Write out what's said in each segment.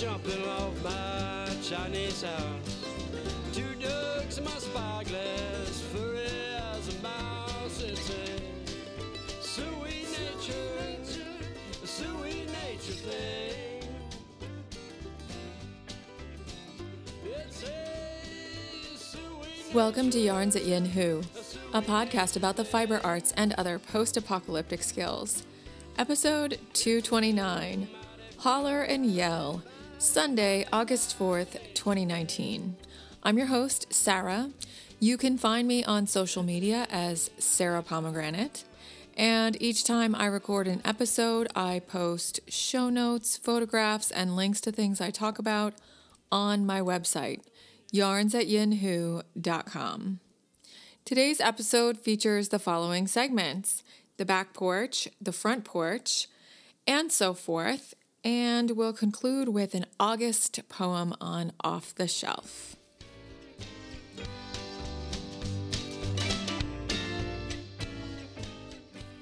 jumping off my Chinese house. Two ducks in my spyglass, furry as a mouse. It's a sweet nature, a sweet nature thing. Welcome to Yarns at Yinhu, a podcast about the fiber arts and other post apocalyptic skills. Episode 229 Holler and Yell, Sunday, August 4th, 2019. I'm your host, Sarah. You can find me on social media as Sarah Pomegranate. And each time I record an episode, I post show notes, photographs, and links to things I talk about on my website, yarnsatyinhu.com. Today's episode features the following segments the back porch, the front porch, and so forth, and we'll conclude with an August poem on Off the Shelf.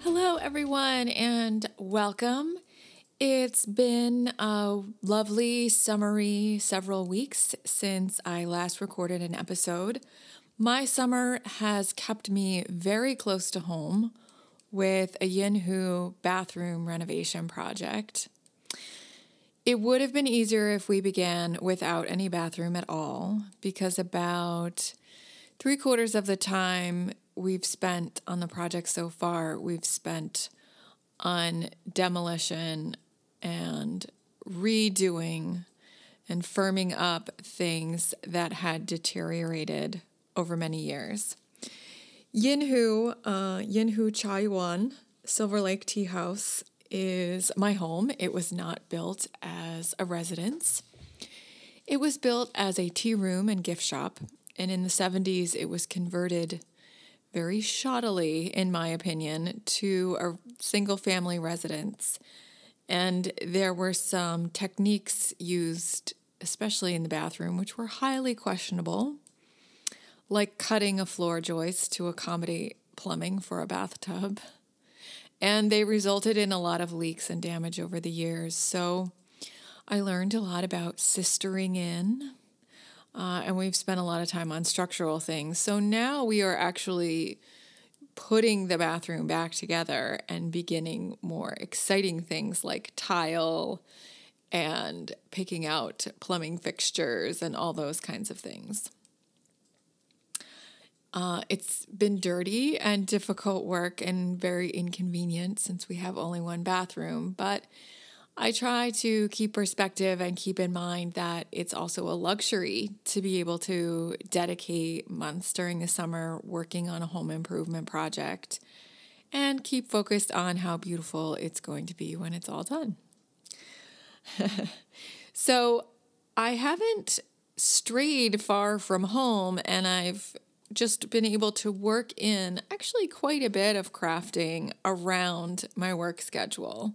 Hello, everyone, and welcome. It's been a lovely, summery several weeks since I last recorded an episode. My summer has kept me very close to home with a Yinhu bathroom renovation project. It would have been easier if we began without any bathroom at all, because about three quarters of the time we've spent on the project so far, we've spent on demolition and redoing and firming up things that had deteriorated over many years. Yinhu, uh, Yinhu Chaiyuan Silver Lake Tea House is my home. It was not built as a residence. It was built as a tea room and gift shop, and in the 70s it was converted very shoddily, in my opinion, to a single family residence. And there were some techniques used, especially in the bathroom, which were highly questionable, like cutting a floor joist to accommodate plumbing for a bathtub. And they resulted in a lot of leaks and damage over the years. So I learned a lot about sistering in, uh, and we've spent a lot of time on structural things. So now we are actually putting the bathroom back together and beginning more exciting things like tile and picking out plumbing fixtures and all those kinds of things. Uh, it's been dirty and difficult work and very inconvenient since we have only one bathroom, but I try to keep perspective and keep in mind that it's also a luxury to be able to dedicate months during the summer working on a home improvement project and keep focused on how beautiful it's going to be when it's all done. so, I haven't strayed far from home and I've just been able to work in actually quite a bit of crafting around my work schedule.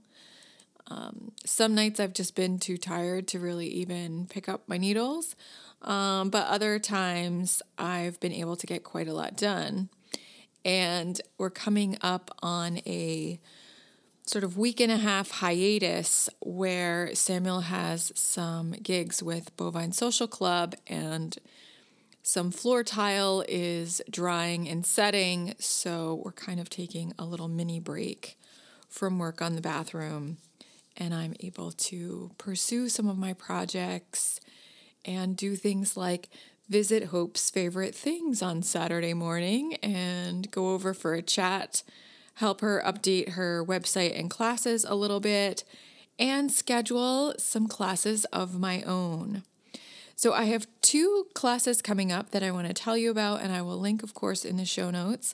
Um, some nights I've just been too tired to really even pick up my needles, um, but other times I've been able to get quite a lot done. And we're coming up on a sort of week and a half hiatus where Samuel has some gigs with Bovine Social Club and some floor tile is drying and setting, so we're kind of taking a little mini break from work on the bathroom, and I'm able to pursue some of my projects and do things like visit Hope's favorite things on Saturday morning and go over for a chat, help her update her website and classes a little bit, and schedule some classes of my own. So I have two classes coming up that I want to tell you about, and I will link, of course, in the show notes.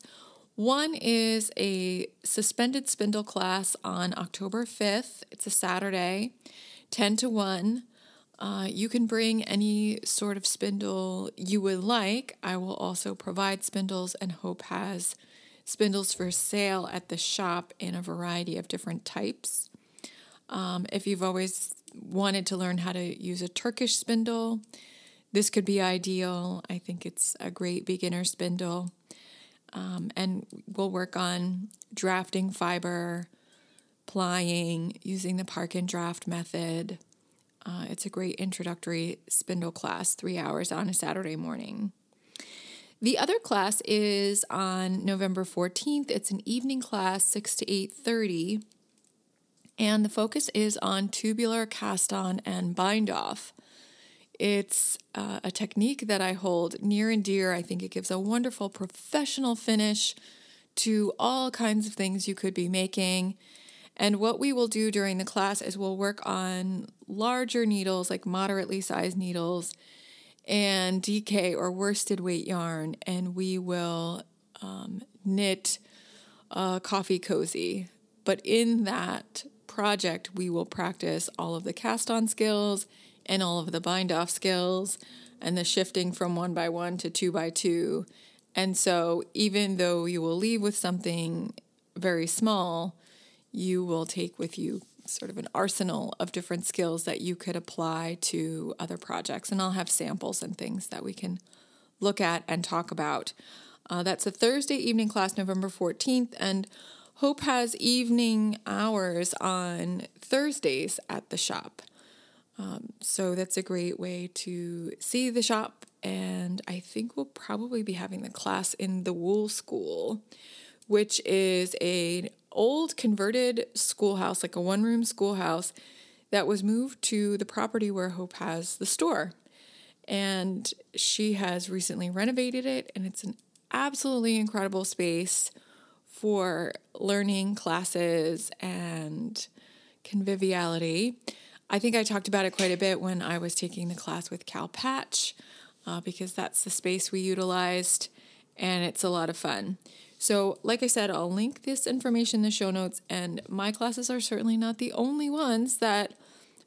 One is a suspended spindle class on October 5th. It's a Saturday, 10 to 1. Uh, you can bring any sort of spindle you would like. I will also provide spindles, and Hope has spindles for sale at the shop in a variety of different types. Um, if you've always wanted to learn how to use a Turkish spindle, this could be ideal. I think it's a great beginner spindle. Um, and we'll work on drafting fiber, plying, using the park and draft method, Uh, it's a great introductory spindle class, three hours on a Saturday morning. The other class is on November 14th. It's an evening class, 6 to 8:30, and the focus is on tubular cast on and bind off. It's uh, a technique that I hold near and dear. I think it gives a wonderful professional finish to all kinds of things you could be making. And what we will do during the class is we'll work on larger needles, like moderately sized needles, and DK or worsted weight yarn, and we will um, knit a coffee cozy. But in that project, we will practice all of the cast on skills and all of the bind off skills and the shifting from one by one to two by two. And so, even though you will leave with something very small, you will take with you sort of an arsenal of different skills that you could apply to other projects. And I'll have samples and things that we can look at and talk about. Uh, that's a Thursday evening class, November 14th. And Hope has evening hours on Thursdays at the shop. Um, so that's a great way to see the shop. And I think we'll probably be having the class in the Wool School, which is an old converted schoolhouse, like a one room schoolhouse that was moved to the property where Hope has the store. And she has recently renovated it, and it's an absolutely incredible space for learning classes and conviviality. I think I talked about it quite a bit when I was taking the class with Cal Patch uh, because that's the space we utilized and it's a lot of fun. So, like I said, I'll link this information in the show notes, and my classes are certainly not the only ones that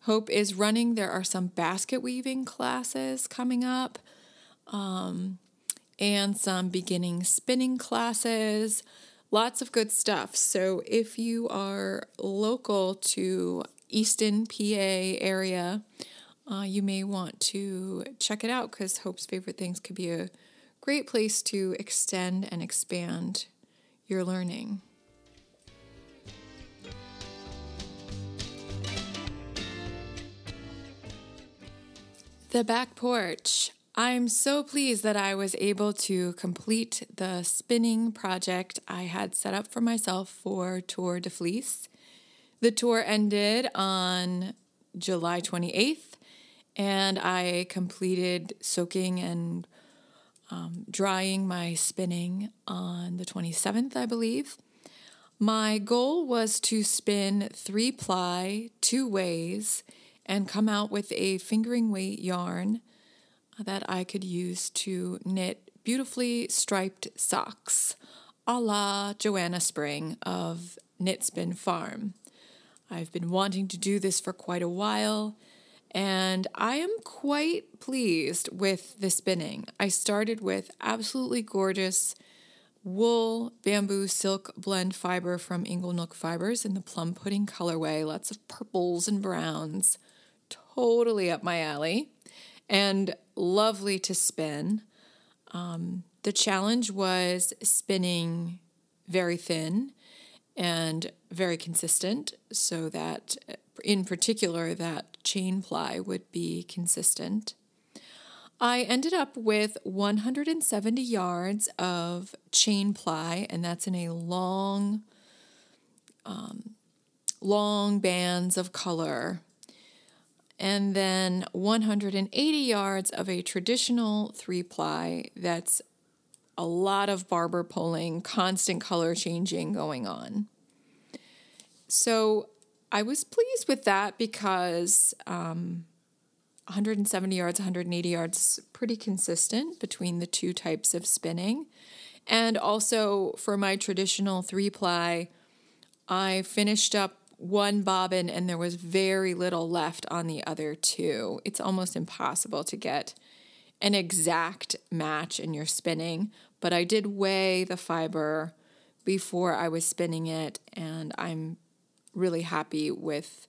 Hope is running. There are some basket weaving classes coming up, um, and some beginning spinning classes. Lots of good stuff. So, if you are local to Easton, PA area, uh, you may want to check it out because Hope's Favorite Things could be a great place to extend and expand your learning. The back porch. I'm so pleased that I was able to complete the spinning project I had set up for myself for Tour de Fleece. The tour ended on July 28th, and I completed soaking and um, drying my spinning on the 27th, I believe. My goal was to spin three ply two ways and come out with a fingering weight yarn that I could use to knit beautifully striped socks a la Joanna Spring of Knit Spin Farm. I've been wanting to do this for quite a while and I am quite pleased with the spinning. I started with absolutely gorgeous wool bamboo silk blend fiber from Inglenook Fibers in the plum pudding colorway, lots of purples and browns, totally up my alley, and lovely to spin. Um, the challenge was spinning very thin and very consistent so that in particular that chain ply would be consistent. I ended up with 170 yards of chain ply, and that's in a long, um, long bands of color. And then 180 yards of a traditional three ply that's a lot of barber pulling, constant color changing going on. So I was pleased with that because um, 170 yards, 180 yards pretty consistent between the two types of spinning. And also for my traditional three ply, I finished up one bobbin and there was very little left on the other two. It's almost impossible to get an exact match in your spinning, but I did weigh the fiber before I was spinning it, and I'm really happy with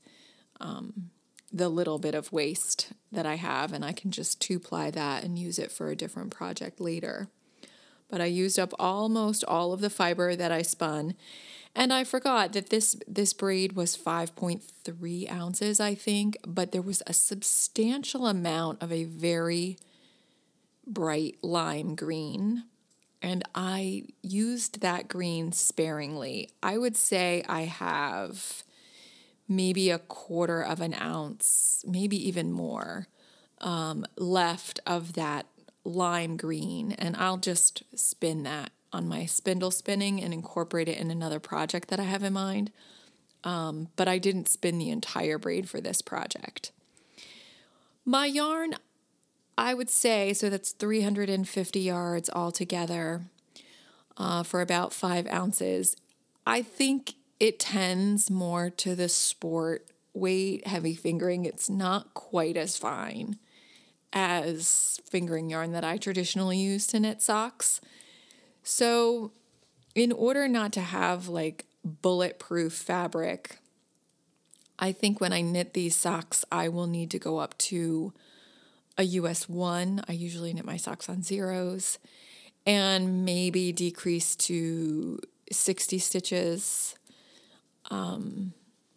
um, the little bit of waste that I have, and I can just two ply that and use it for a different project later. But I used up almost all of the fiber that I spun. And I forgot that this this braid was 5.3 ounces, I think, but there was a substantial amount of a very bright lime green. And I used that green sparingly. I would say I have maybe a quarter of an ounce, maybe even more, um, left of that lime green. And I'll just spin that on my spindle spinning and incorporate it in another project that I have in mind. Um, but I didn't spin the entire braid for this project. My yarn, I would say, so that's 350 yards altogether uh, for about five ounces. I think it tends more to the sport weight, heavy fingering. It's not quite as fine as fingering yarn that I traditionally use to knit socks. So, in order not to have like bulletproof fabric, I think when I knit these socks, I will need to go up to a US 1. I usually knit my socks on zeros and maybe decrease to 60 stitches um,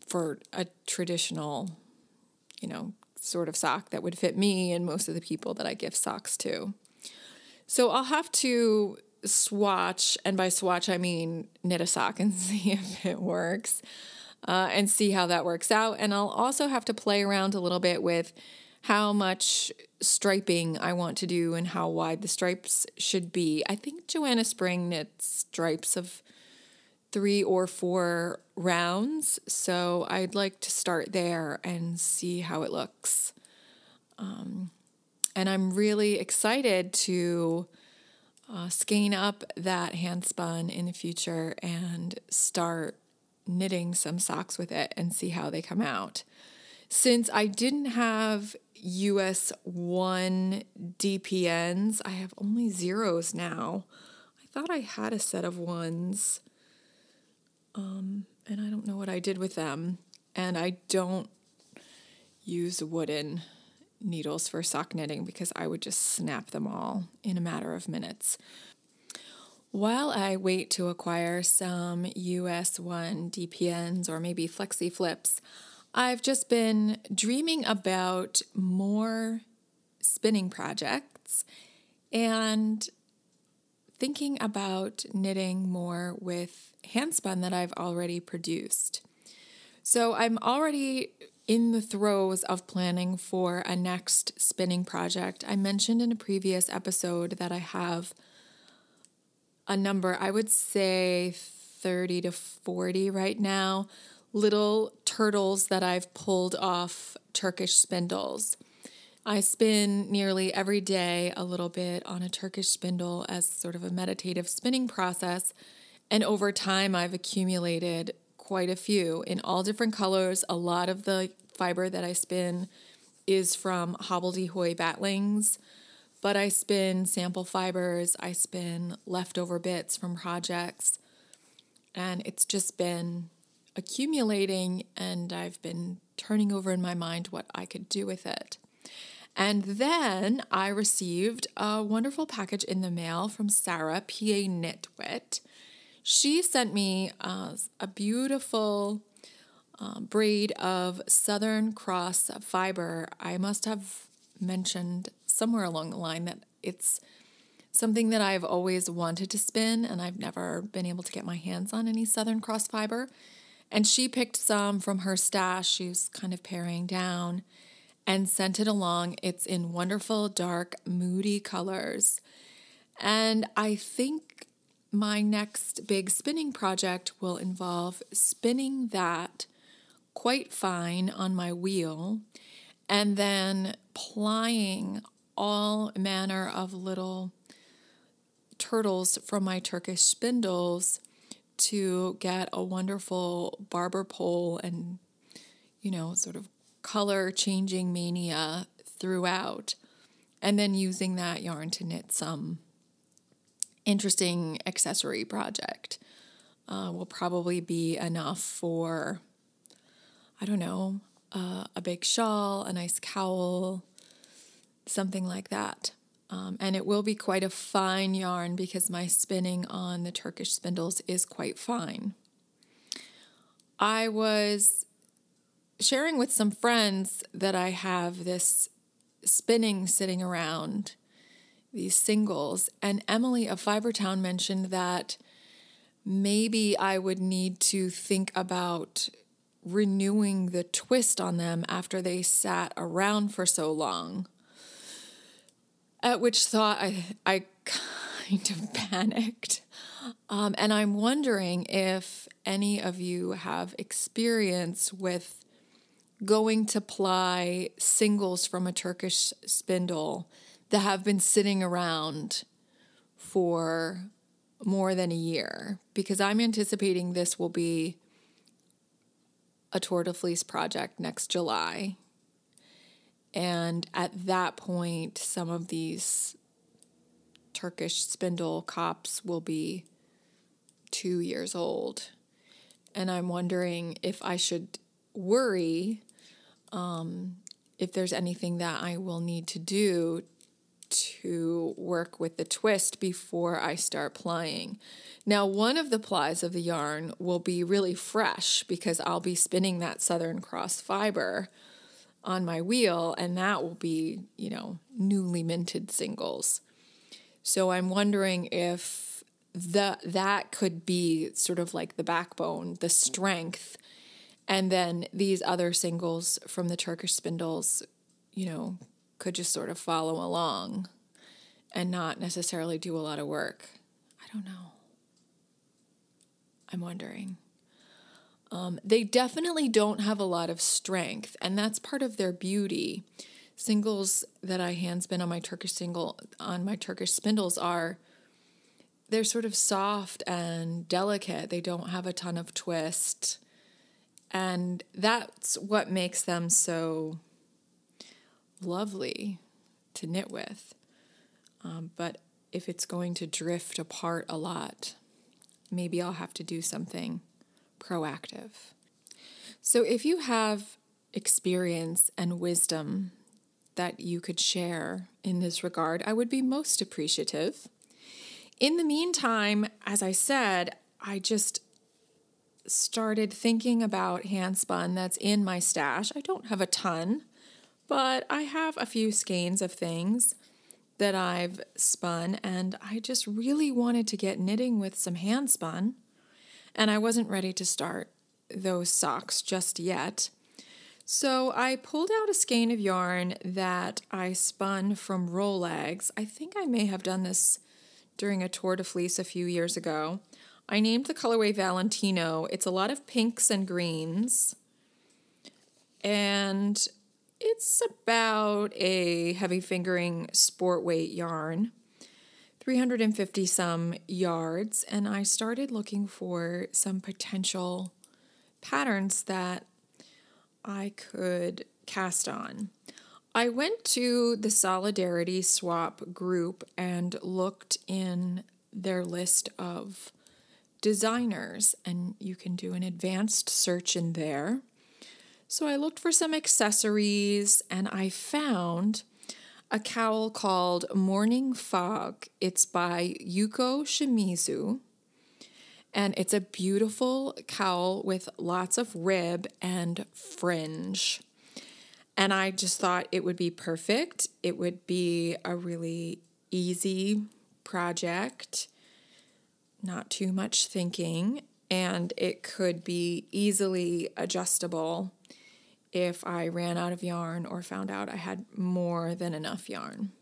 for a traditional, you know, sort of sock that would fit me and most of the people that I give socks to. So I'll have to swatch, and by swatch, I mean knit a sock and see if it works uh, and see how that works out. And I'll also have to play around a little bit with how much striping I want to do and how wide the stripes should be. I think Joanna Spring knits stripes of three or four rounds. So I'd like to start there and see how it looks. Um, and I'm really excited to uh, skein up that handspun in the future and start knitting some socks with it and see how they come out. Since I didn't have US 1 DPNs, I have only zeros now. I thought I had a set of ones. Um, and I don't know what I did with them. And I don't use wooden needles for sock knitting because I would just snap them all in a matter of minutes. While I wait to acquire some US 1 DPNs or maybe Flexi Flips, I've just been dreaming about more spinning projects and thinking about knitting more with handspun that I've already produced. So I'm already in the throes of planning for a next spinning project. I mentioned in a previous episode that I have a number, I would say 30 to 40 right now, little turtles that I've pulled off Turkish spindles. I spin nearly every day a little bit on a Turkish spindle as sort of a meditative spinning process. And over time, I've accumulated quite a few in all different colors. A lot of the fiber that I spin is from hobbledehoy batlings, but I spin sample fibers, I spin leftover bits from projects, and it's just been accumulating, and I've been turning over in my mind what I could do with it. And then I received a wonderful package in the mail from Sarah, PA Knitwit she sent me uh, a beautiful uh, braid of Southern Cross fiber. I must have mentioned somewhere along the line that it's something that I've always wanted to spin, and I've never been able to get my hands on any Southern Cross fiber. And she picked some from her stash. She was kind of paring down and sent it along. It's in wonderful, dark, moody colors. And I think my next big spinning project will involve spinning that quite fine on my wheel and then plying all manner of little turtles from my Turkish spindles to get a wonderful barber pole and, you know, sort of color changing mania throughout. And then using that yarn to knit some interesting accessory project. Uh, will probably be enough for, I don't know, uh, a big shawl, a nice cowl, something like that. Um, and it will be quite a fine yarn because my spinning on the Turkish spindles is quite fine. I was sharing with some friends that I have this spinning sitting around, these singles, and Emily of Fibertown mentioned that maybe I would need to think about renewing the twist on them after they sat around for so long. At which thought I, I kind of panicked. Um, and I'm wondering if any of you have experience with going to ply singles from a Turkish spindle that have been sitting around for more than a year because I'm anticipating this will be a Tour de Fleece project next July. And at that point, some of these Turkish spindle cops will be two years old. And I'm wondering if I should worry um, if there's anything that I will need to do to work with the twist before I start plying. Now, one of the plies of the yarn will be really fresh because I'll be spinning that Southern Cross fiber on my wheel, and that will be, you know, newly minted singles. So I'm wondering if the that could be sort of like the backbone, the strength, and then these other singles from the Turkish spindles, you know, could just sort of follow along and not necessarily do a lot of work. I don't know. I'm wondering. Um, they definitely don't have a lot of strength, and that's part of their beauty. Singles that I hand spin on my Turkish single on my Turkish spindles are they're sort of soft and delicate. They don't have a ton of twist. And that's what makes them so lovely to knit with. Um, but if it's going to drift apart a lot, maybe I'll have to do something proactive. So if you have experience and wisdom that you could share in this regard, I would be most appreciative. In the meantime, as I said, I just started thinking about handspun that's in my stash. I don't have a ton, but I have a few skeins of things that I've spun, and I just really wanted to get knitting with some hand spun, and I wasn't ready to start those socks just yet. So I pulled out a skein of yarn that I spun from Rolags. I think I may have done this during a tour de fleece a few years ago. I named the colorway Valentino. It's a lot of pinks and greens. And it's about a heavy fingering sport weight yarn, 350 some yards. And I started looking for some potential patterns that I could cast on. I went to the Solidarity Swap group and looked in their list of designers, and you can do an advanced search in there. So I looked for some accessories and I found a cowl called Morning Fog. It's by Yuko Shimizu. And it's a beautiful cowl with lots of rib and fringe. And I just thought it would be perfect. It would be a really easy project not too much thinking, and it could be easily adjustable if I ran out of yarn or found out I had more than enough yarn.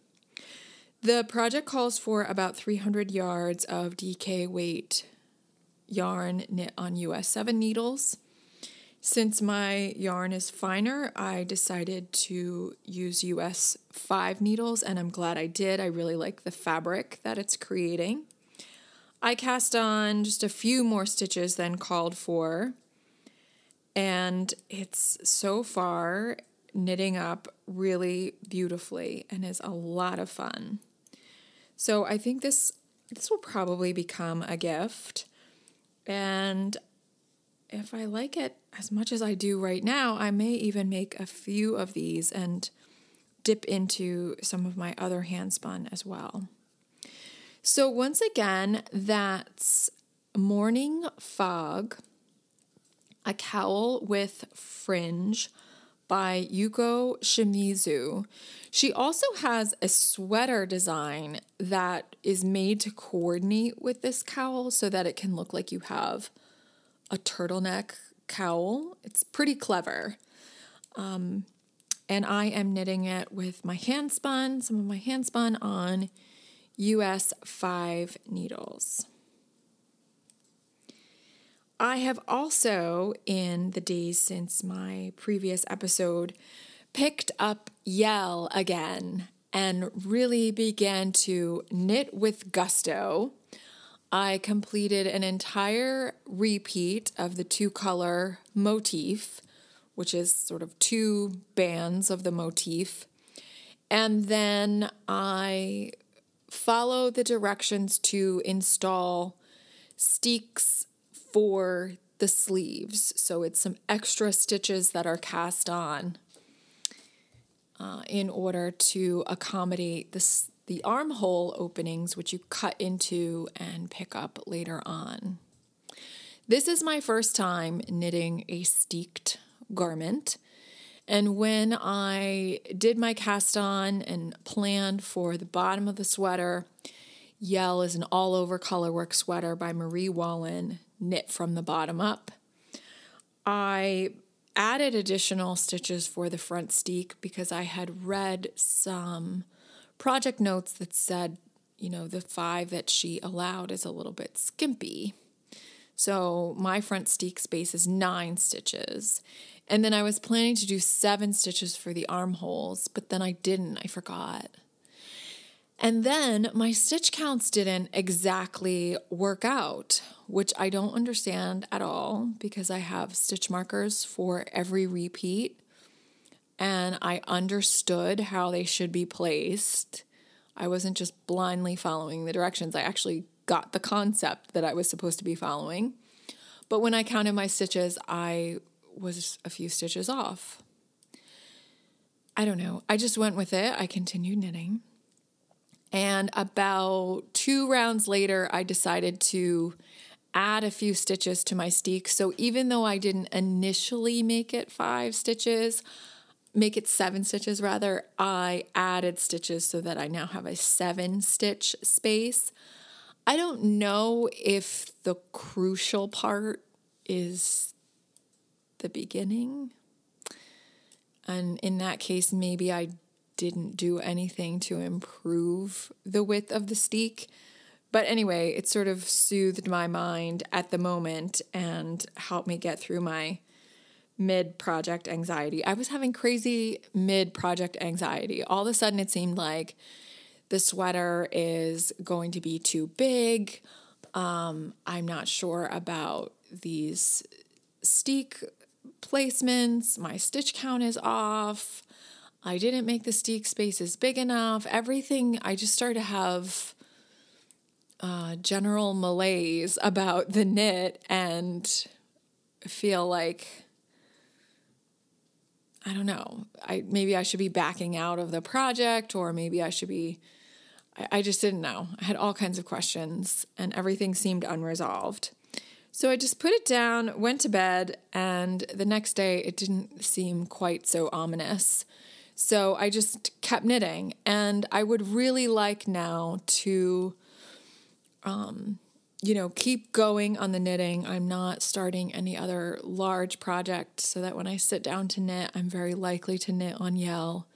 The project calls for about 300 yards of DK weight yarn knit on US 7 needles. Since my yarn is finer, I decided to use US 5 needles, and I'm glad I did. I really like the fabric that it's creating. I cast on just a few more stitches than called for, and it's so far knitting up really beautifully and is a lot of fun. So I think this this will probably become a gift. And if I like it as much as I do right now, I may even make a few of these and dip into some of my other handspun as well. So, once again, that's Morning Fog a cowl with fringe by Yuko Shimizu. She also has a sweater design that is made to coordinate with this cowl so that it can look like you have a turtleneck cowl. It's pretty clever. Um, and I am knitting it with my hand spun, some of my hand spun on US 5 needles. I have also, in the days since my previous episode, picked up Yell again and really began to knit with gusto. I completed an entire repeat of the two color motif, which is sort of two bands of the motif. And then I follow the directions to install steeks for the sleeves. So it's some extra stitches that are cast on uh, in order to accommodate this, the armhole openings, which you cut into and pick up later on. This is my first time knitting a steeked garment. And when I did my cast on and planned for the bottom of the sweater, Yell is an all over colorwork sweater by Marie Wallin knit from the bottom up. I added additional stitches for the front steek because I had read some project notes that said, you know, the five that she allowed is a little bit skimpy. So my front steek space is nine stitches. And then I was planning to do seven stitches for the armholes, but then I didn't. I forgot. And then my stitch counts didn't exactly work out, which I don't understand at all because I have stitch markers for every repeat and I understood how they should be placed. I wasn't just blindly following the directions, I actually got the concept that I was supposed to be following. But when I counted my stitches, I was a few stitches off. I don't know. I just went with it. I continued knitting. And about two rounds later, I decided to add a few stitches to my steek. So even though I didn't initially make it five stitches, make it seven stitches rather, I added stitches so that I now have a seven stitch space. I don't know if the crucial part is the beginning. And in that case, maybe I didn't do anything to improve the width of the steek. But anyway, it sort of soothed my mind at the moment and helped me get through my mid project anxiety. I was having crazy mid project anxiety. All of a sudden, it seemed like the sweater is going to be too big. Um, I'm not sure about these steek placements. My stitch count is off. I didn't make the steek spaces big enough. Everything, I just started to have uh, general malaise about the knit and feel like, I don't know, I maybe I should be backing out of the project or maybe I should be, I, I just didn't know. I had all kinds of questions and everything seemed unresolved. So I just put it down, went to bed, and the next day it didn't seem quite so ominous. So I just kept knitting. And I would really like now to, um, you know, keep going on the knitting. I'm not starting any other large project so that when I sit down to knit, I'm very likely to knit on Yell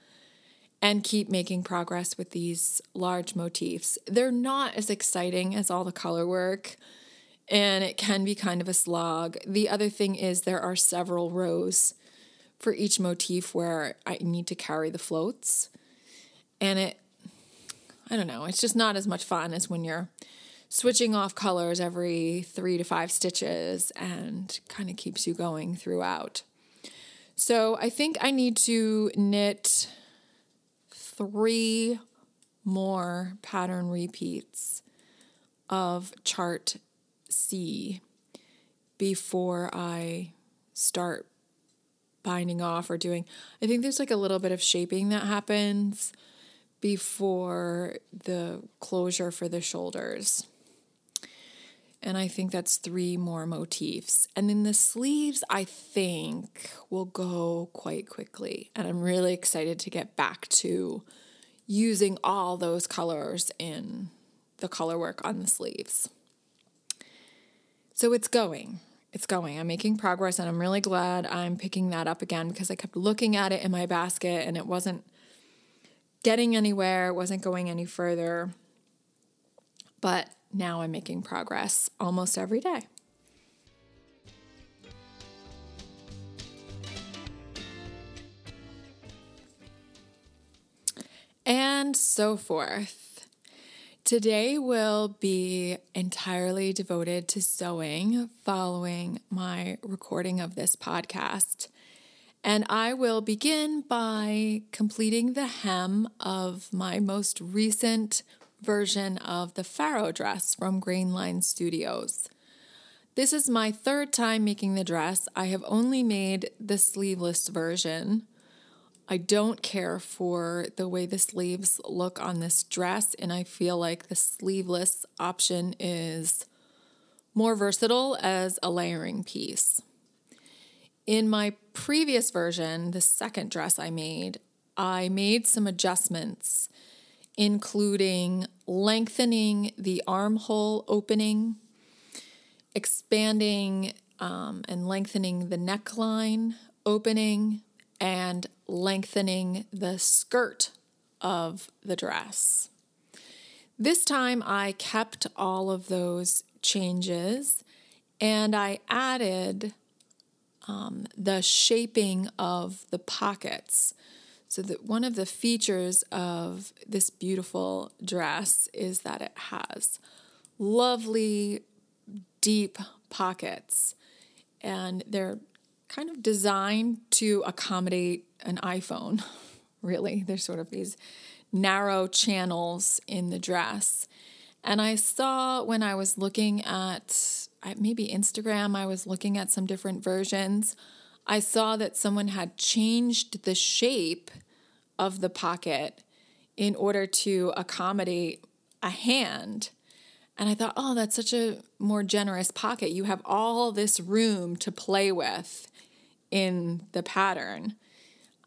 and keep making progress with these large motifs. They're not as exciting as all the color work and it can be kind of a slog. The other thing is there are several rows for each motif where I need to carry the floats. And it, I don't know, it's just not as much fun as when you're switching off colors every three to five stitches and kind of keeps you going throughout. So I think I need to knit three more pattern repeats of chart C before I start binding off or doing. I think there's like a little bit of shaping that happens before the closure for the shoulders. And I think that's three more motifs. And then the sleeves, I think, will go quite quickly. And I'm really excited to get back to using all those colors in the color work on the sleeves. So it's going. It's going. I'm making progress and I'm really glad I'm picking that up again because I kept looking at it in my basket and it wasn't getting anywhere, it wasn't going any further. But now I'm making progress almost every day. And so forth. Today will be entirely devoted to sewing following my recording of this podcast. And I will begin by completing the hem of my most recent version of the Farrow dress from Grainline Studios. This is my third time making the dress. I have only made the sleeveless version. I don't care for the way the sleeves look on this dress, and I feel like the sleeveless option is more versatile as a layering piece. In my previous version, the second dress I made, I made some adjustments including lengthening the armhole opening, expanding um, and lengthening the neckline opening, and lengthening the skirt of the dress. This time I kept all of those changes and I added um, the shaping of the pockets. So that one of the features of this beautiful dress is that it has lovely deep pockets and they're kind of designed to accommodate an iPhone. Really, there's sort of these narrow channels in the dress. And I saw when I was looking at maybe Instagram, I was looking at some different versions I saw that someone had changed the shape of the pocket in order to accommodate a hand. And I thought, oh, that's such a more generous pocket. You have all this room to play with in the pattern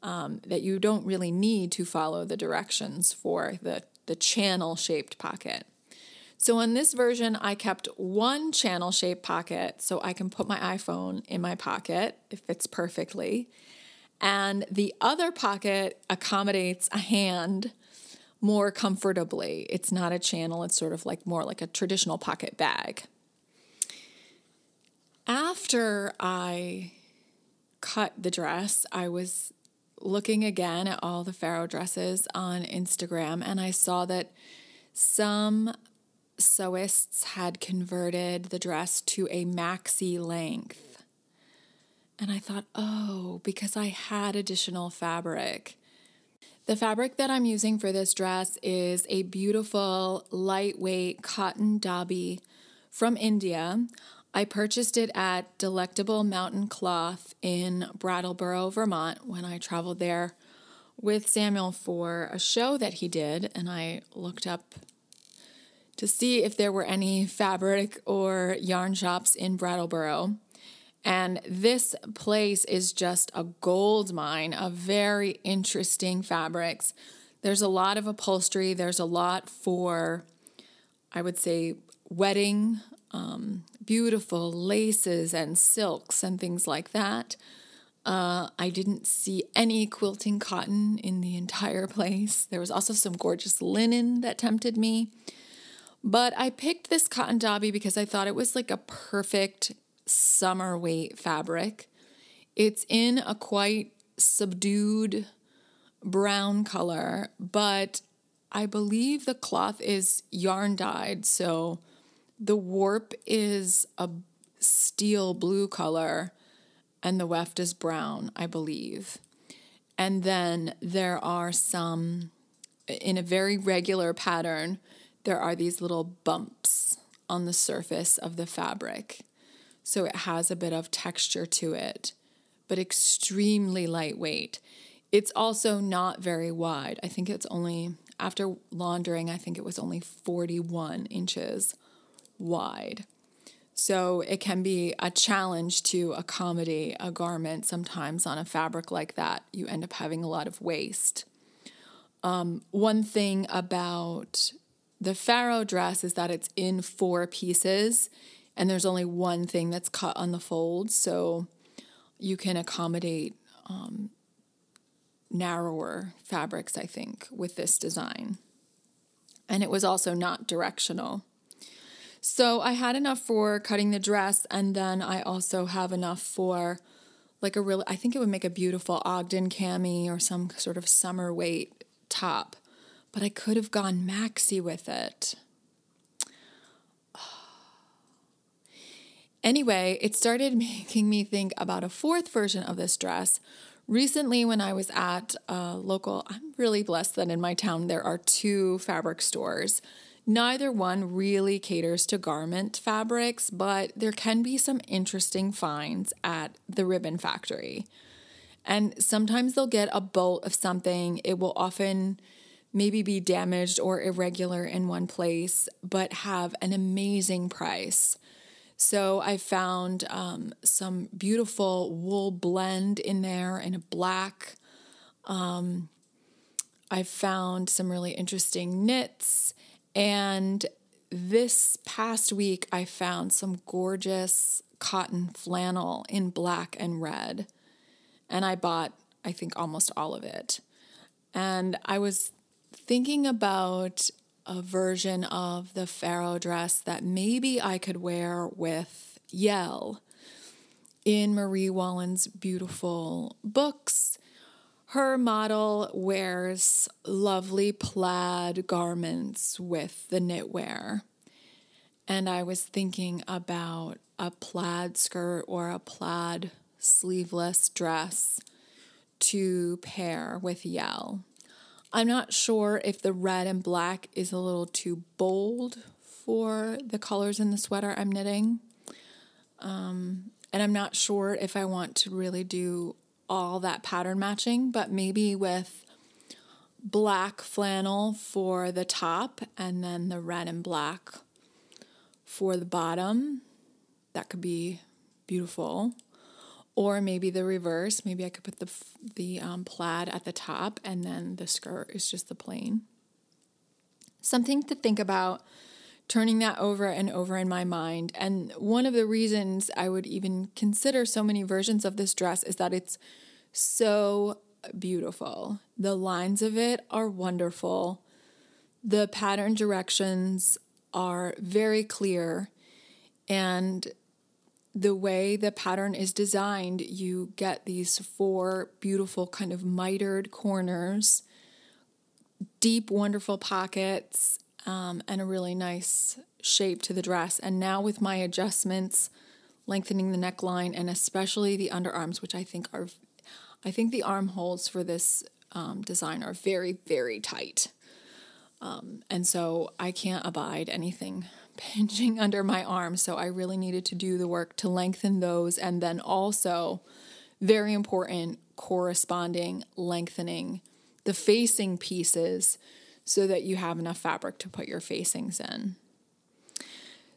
um, that you don't really need to follow the directions for the, the channel shaped pocket. So on this version, I kept one channel shaped pocket so I can put my iPhone in my pocket. It fits perfectly. And the other pocket accommodates a hand more comfortably. It's not a channel, it's sort of like more like a traditional pocket bag. After I cut the dress, I was looking again at all the Farrow dresses on Instagram and I saw that some sewists had converted the dress to a maxi length. And I thought, oh, because I had additional fabric. The fabric that I'm using for this dress is a beautiful, lightweight cotton dobby from India. I purchased it at Delectable Mountain Cloth in Brattleboro, Vermont, when I traveled there with Samuel for a show that he did. And I looked up to see if there were any fabric or yarn shops in Brattleboro. And this place is just a gold mine of very interesting fabrics. There's a lot of upholstery, there's a lot for, I would say, wedding, um, beautiful laces and silks and things like that. Uh, I didn't see any quilting cotton in the entire place. There was also some gorgeous linen that tempted me. But I picked this cotton dobby because I thought it was like a perfect summer weight fabric. It's in a quite subdued brown color, but I believe the cloth is yarn dyed, so the warp is a steel blue color and the weft is brown, I believe. And then there are some in a very regular pattern there are these little bumps on the surface of the fabric. So it has a bit of texture to it, but extremely lightweight. It's also not very wide. I think it's only, after laundering, I think it was only 41 inches wide. So it can be a challenge to accommodate a garment sometimes on a fabric like that. You end up having a lot of waste. Um, one thing about the Farrow dress is that it's in four pieces and there's only one thing that's cut on the fold, So you can accommodate um, narrower fabrics, I think, with this design. And it was also not directional. So I had enough for cutting the dress, and then I also have enough for like a real, I think it would make a beautiful Ogden cami or some sort of summer weight top. But I could have gone maxi with it. Anyway, it started making me think about a fourth version of this dress. Recently, when I was at a local, I'm really blessed that in my town there are two fabric stores. Neither one really caters to garment fabrics, but there can be some interesting finds at the Ribbon Factory. And sometimes they'll get a bolt of something. It will often maybe be damaged or irregular in one place, but have an amazing price. So I found um, some beautiful wool blend in there in a black. Um, I found some really interesting knits. And this past week, I found some gorgeous cotton flannel in black and red. And I bought, I think, almost all of it. And I was thinking about a version of the Farrow dress that maybe I could wear with Yell in Marie Wallin's beautiful books. Her model wears lovely plaid garments with the knitwear. And I was thinking about a plaid skirt or a plaid sleeveless dress to pair with Yell. I'm not sure if the red and black is a little too bold for the colors in the sweater I'm knitting. Um, and I'm not sure if I want to really do all that pattern matching, but maybe with black flannel for the top and then the red and black for the bottom. That could be beautiful or maybe the reverse. Maybe I could put the the um, plaid at the top, and then the skirt is just the plain. Something to think about. Turning that over and over in my mind. And one of the reasons I would even consider so many versions of this dress is that it's so beautiful. The lines of it are wonderful. The pattern directions are very clear. And the way the pattern is designed, you get these four beautiful kind of mitered corners, deep, wonderful pockets, um, and a really nice shape to the dress. And now with my adjustments, lengthening the neckline and especially the underarms, which I think are, I think the armholes for this um, design are very, very tight. Um, and so I can't abide anything pinching under my arm. So I really needed to do the work to lengthen those. And then also, very important, corresponding lengthening the facing pieces so that you have enough fabric to put your facings in.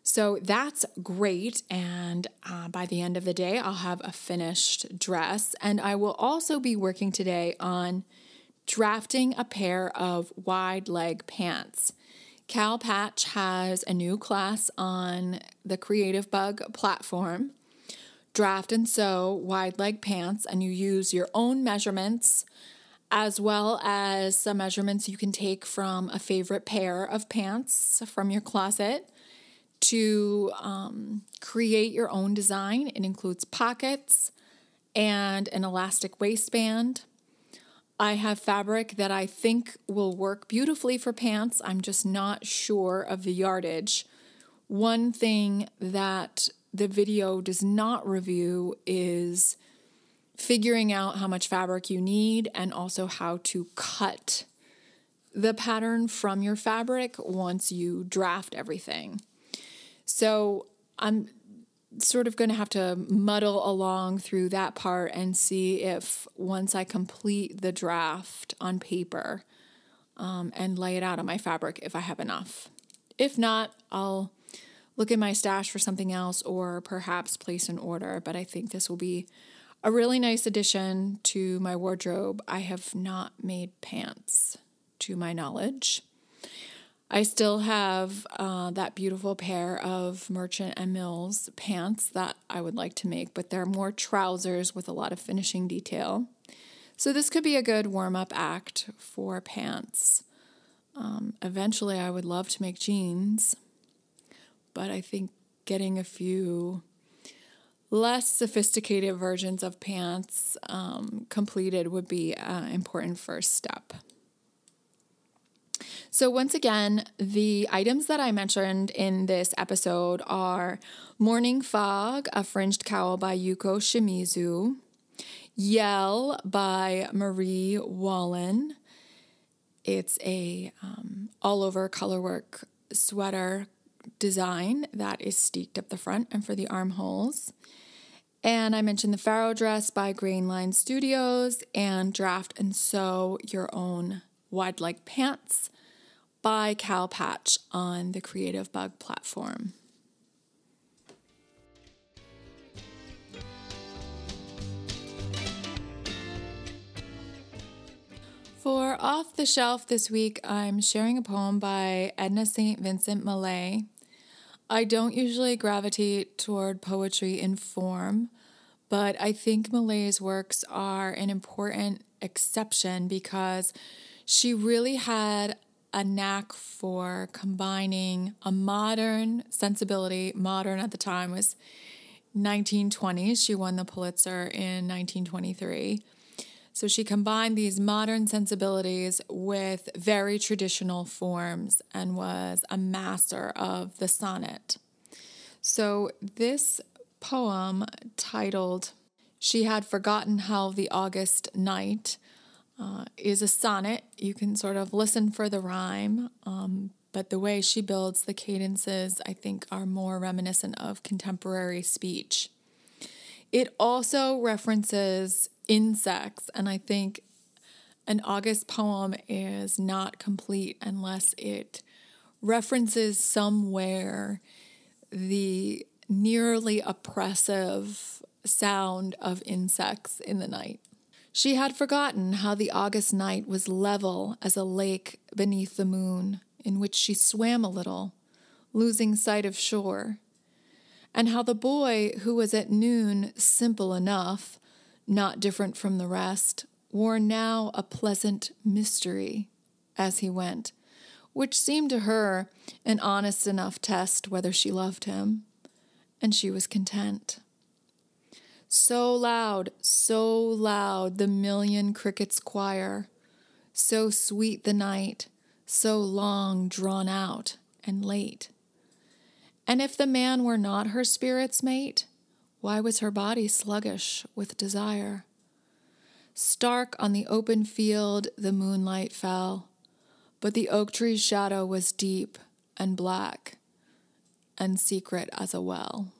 So that's great. And uh, by the end of the day, I'll have a finished dress. And I will also be working today on drafting a pair of wide leg pants. Cal Patch has a new class on the Creativebug platform. Draft and sew wide leg pants, and you use your own measurements as well as some measurements you can take from a favorite pair of pants from your closet to um, create your own design. It includes pockets and an elastic waistband. I have fabric that I think will work beautifully for pants. I'm just not sure of the yardage. One thing that the video does not review is figuring out how much fabric you need and also how to cut the pattern from your fabric once you draft everything. So I'm sort of going to have to muddle along through that part and see if once I complete the draft on paper um, and lay it out on my fabric, if I have enough. If not, I'll look in my stash for something else or perhaps place an order. But I think this will be a really nice addition to my wardrobe. I have not made pants to my knowledge. I still have uh, that beautiful pair of Merchant and Mills pants that I would like to make, but they're more trousers with a lot of finishing detail. So this could be a good warm up act for pants. Um, eventually, I would love to make jeans, but I think getting a few less sophisticated versions of pants um, completed would be an important first step. So, once again, the items that I mentioned in this episode are Morning Fog, a fringed cowl by Yuko Shimizu, Yell by Marie Wallin. It's a um, all over colorwork sweater design that is steeked up the front and for the armholes. And I mentioned the Farrow dress by Grainline Studios and Draft and Sew Your Own Wide Leg Pants by Cal Patch on the Creativebug platform. For Off the Shelf this week, I'm sharing a poem by Edna St. Vincent Millay. I don't usually gravitate toward poetry in form, but I think Millay's works are an important exception because she really had a knack for combining a modern sensibility. Modern at the time was 1920s. She won the Pulitzer in 1923. So she combined these modern sensibilities with very traditional forms and was a master of the sonnet. So this poem titled She Had Forgotten How the August Night uh, is a sonnet. You can sort of listen for the rhyme, um, but the way she builds the cadences, I think, are more reminiscent of contemporary speech. It also references insects, and I think an August poem is not complete unless it references somewhere the nearly oppressive sound of insects in the night. She had forgotten how the August night was level as a lake beneath the moon, in which she swam a little, losing sight of shore, and how the boy who was at noon simple enough, not different from the rest, wore now a pleasant mystery as he went, which seemed to her an honest enough test whether she loved him, and she was content. So loud, so loud the million crickets choir, so sweet the night, so long drawn out and late. And if the man were not her spirit's mate, why was her body sluggish with desire? Stark on the open field the moonlight fell, but the oak tree's shadow was deep and black and secret as a well.